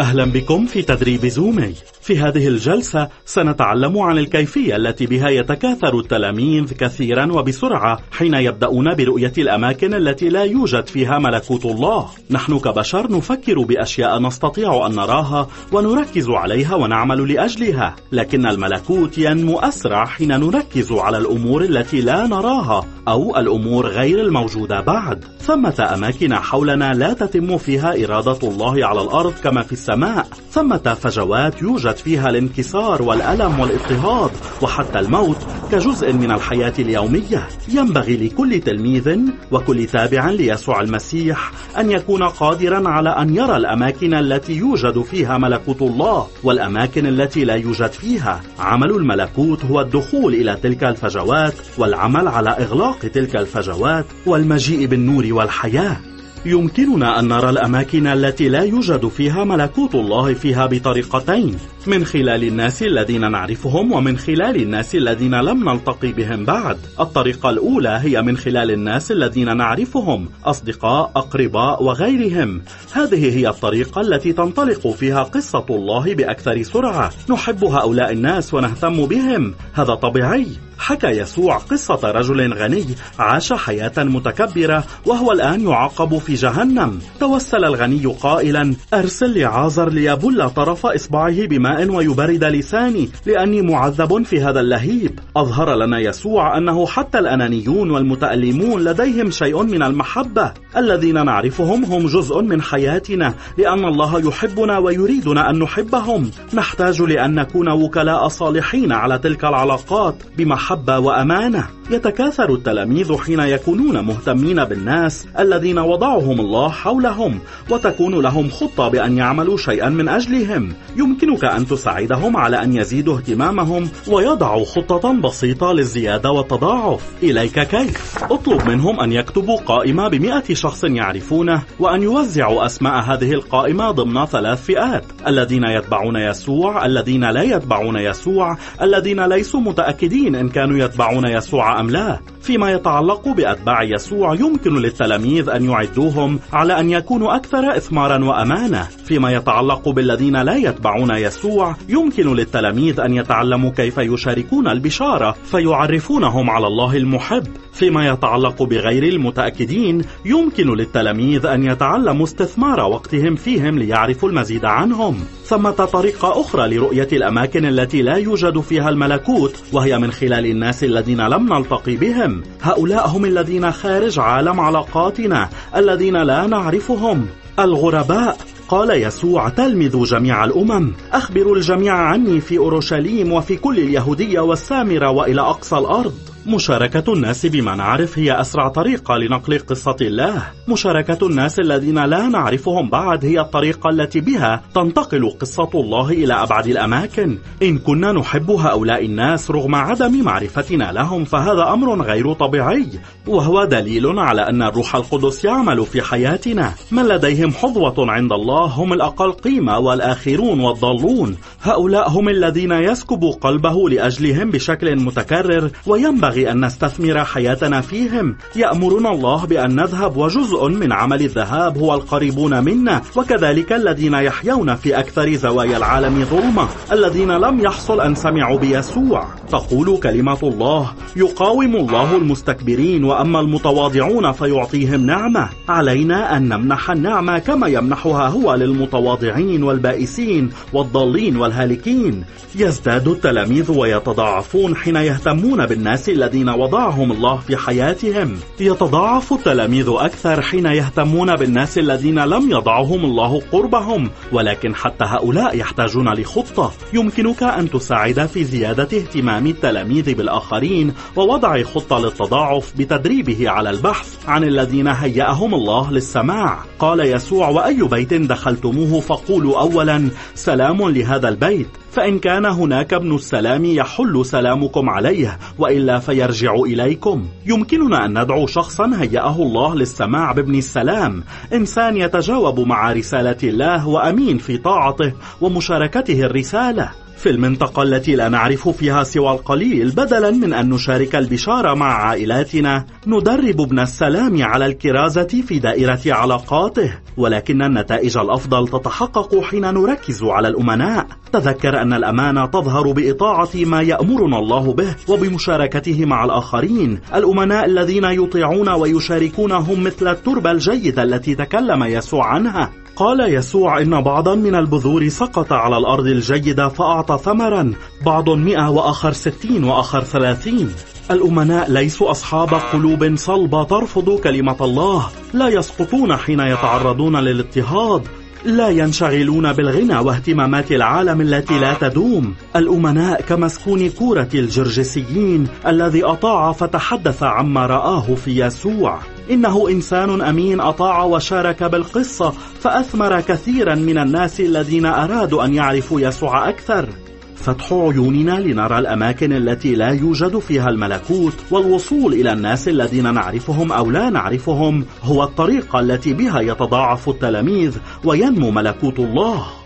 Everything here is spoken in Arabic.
أهلا بكم في تدريب زومي. في هذه الجلسة سنتعلم عن الكيفية التي بها يتكاثر التلاميذ كثيرا وبسرعة حين يبدأون برؤية الأماكن التي لا يوجد فيها ملكوت الله. نحن كبشر نفكر بأشياء نستطيع أن نراها ونركز عليها ونعمل لأجلها لكن الملكوت ينمو أسرع حين نركز على الأمور التي لا نراها. أو الأمور غير الموجودة بعد. ثمة أماكن حولنا لا تتم فيها إرادة الله على الأرض كما في السماء. ثمة فجوات يوجد فيها الانكسار والألم والاضطهاد وحتى الموت كجزء من الحياة اليومية. ينبغي لكل تلميذ وكل تابع ليسوع المسيح أن يكون قادرا على أن يرى الأماكن التي يوجد فيها ملكوت الله والأماكن التي لا يوجد فيها. عمل الملكوت هو الدخول إلى تلك الفجوات والعمل على إغلاق تلك الفجوات والمجيء بالنور والحياة. يمكننا أن نرى الأماكن التي لا يوجد فيها ملكوت الله فيها بطريقتين. من خلال الناس الذين نعرفهم ومن خلال الناس الذين لم نلتقي بهم بعد. الطريقة الأولى هي من خلال الناس الذين نعرفهم أصدقاء أقرباء وغيرهم. هذه هي الطريقة التي تنطلق فيها قصة الله بأكثر سرعة. نحب هؤلاء الناس ونهتم بهم. هذا طبيعي. حكى يسوع قصة رجل غني عاش حياة متكبرة وهو الآن يعاقب في جهنم. توسل الغني قائلا أرسل لعازر ليبل طرف إصبعه بماء ويبرد لساني لأني معذب في هذا اللهيب. أظهر لنا يسوع أنه حتى الأنانيون والمتألمون لديهم شيء من المحبة. الذين نعرفهم هم جزء من حياتنا لأن الله يحبنا ويريدنا أن نحبهم. نحتاج لأن نكون وكلاء صالحين على تلك العلاقات بمحبة وأمانة. يتكاثر التلاميذ حين يكونون مهتمين بالناس الذين وضعهم الله حولهم وتكون لهم خطة بأن يعملوا شيئا من أجلهم. يمكنك أن تساعدهم على أن يزيدوا اهتمامهم ويضعوا خطة بسيطة للزيادة والتضاعف. إليك كيف؟ اطلب منهم أن يكتبوا قائمة بمئة شخص يعرفونه وأن يوزعوا أسماء هذه القائمة ضمن ثلاث فئات. الذين يتبعون يسوع الذين لا يتبعون يسوع الذين ليسوا متأكدين إن كانوا يتبعون يسوع أم لا؟ فيما يتعلق بأتباع يسوع يمكن للتلاميذ أن يعدوهم على أن يكونوا أكثر إثمارا وأمانة. فيما يتعلق بالذين لا يتبعون يسوع يمكن للتلاميذ أن يتعلموا كيف يشاركون البشارة فيعرفونهم على الله المحب. فيما يتعلق بغير المتأكدين يمكن للتلاميذ أن يتعلموا استثمار وقتهم فيهم ليعرفوا المزيد عنهم. ثمة طريقة أخرى لرؤية الأماكن التي لا يوجد فيها الملكوت وهي من خلال الناس الذين لم نلتقي بهم. هؤلاء هم الذين خارج عالم علاقاتنا الذين لا نعرفهم. الغرباء قال يسوع تلمذوا جميع الأمم. أخبروا الجميع عني في أورشليم وفي كل اليهودية والسامرة وإلى أقصى الأرض. مشاركة الناس بما نعرف هي أسرع طريقة لنقل قصة الله. مشاركة الناس الذين لا نعرفهم بعد هي الطريقة التي بها تنتقل قصة الله إلى أبعد الأماكن. إن كنا نحب هؤلاء الناس رغم عدم معرفتنا لهم فهذا أمر غير طبيعي وهو دليل على أن الروح القدس يعمل في حياتنا. من لديهم حظوة عند الله هم الأقل قيمة والآخرون والضالون. هؤلاء هم الذين يسكب قلبه لأجلهم بشكل متكرر وينبغي ينبغي أن نستثمر حياتنا فيهم. يأمرنا الله بأن نذهب وجزء من عمل الذهاب هو القريبون منا وكذلك الذين يحيون في أكثر زوايا العالم ظلمة الذين لم يحصل أن سمعوا بيسوع تقول كلمة الله يقاوم الله المستكبرين وأما المتواضعون فيعطيهم نعمة. علينا أن نمنح النعمة كما يمنحها هو للمتواضعين والبائسين والضالين والهالكين. يزداد التلاميذ ويتضاعفون حين يهتمون بالناس الذين وضعهم الله في حياتهم. يتضاعف التلاميذ أكثر حين يهتمون بالناس الذين لم يضعهم الله قربهم ولكن حتى هؤلاء يحتاجون لخطة. يمكنك أن تساعد في زيادة اهتمام التلاميذ بالآخرين ووضع خطة للتضاعف بتدريبه على البحث عن الذين هيأهم الله للسماع. قال يسوع وأي بيت دخلتموه فقولوا أولا سلام لهذا البيت. فإن كان هناك ابن السلام يحل سلامكم عليه وإلا فيرجع إليكم. يمكننا أن ندعو شخصا هيأه الله للسماع بابن السلام إنسان يتجاوب مع رسالة الله وأمين في طاعته ومشاركته الرسالة. في المنطقة التي لا نعرف فيها سوى القليل بدلا من أن نشارك البشارة مع عائلاتنا ندرب ابن السلام على الكرازة في دائرة علاقاته ولكن النتائج الأفضل تتحقق حين نركز على الأمناء. تذكر أن الأمانة تظهر بإطاعة ما يأمرنا الله به وبمشاركته مع الآخرين. الأمناء الذين يطيعون ويشاركون هم مثل التربة الجيدة التي تكلم يسوع عنها. قال يسوع إن بعضا من البذور سقط على الأرض الجيدة فأعطى ثمرا بعض مئة وآخر ستين وآخر ثلاثين. الأمناء ليسوا أصحاب قلوب صلبة ترفض كلمة الله لا يسقطون حين يتعرضون للاضطهاد لا ينشغلون بالغنى واهتمامات العالم التي لا تدوم. الأمناء كمسكون كورة الجرجسيين الذي أطاع فتحدث عما رآه في يسوع. إنه إنسان أمين أطاع وشارك بالقصة فأثمر كثيرا من الناس الذين أرادوا أن يعرفوا يسوع أكثر. فتح عيوننا لنرى الأماكن التي لا يوجد فيها الملكوت والوصول إلى الناس الذين نعرفهم أو لا نعرفهم هو الطريقة التي بها يتضاعف التلاميذ وينمو ملكوت الله.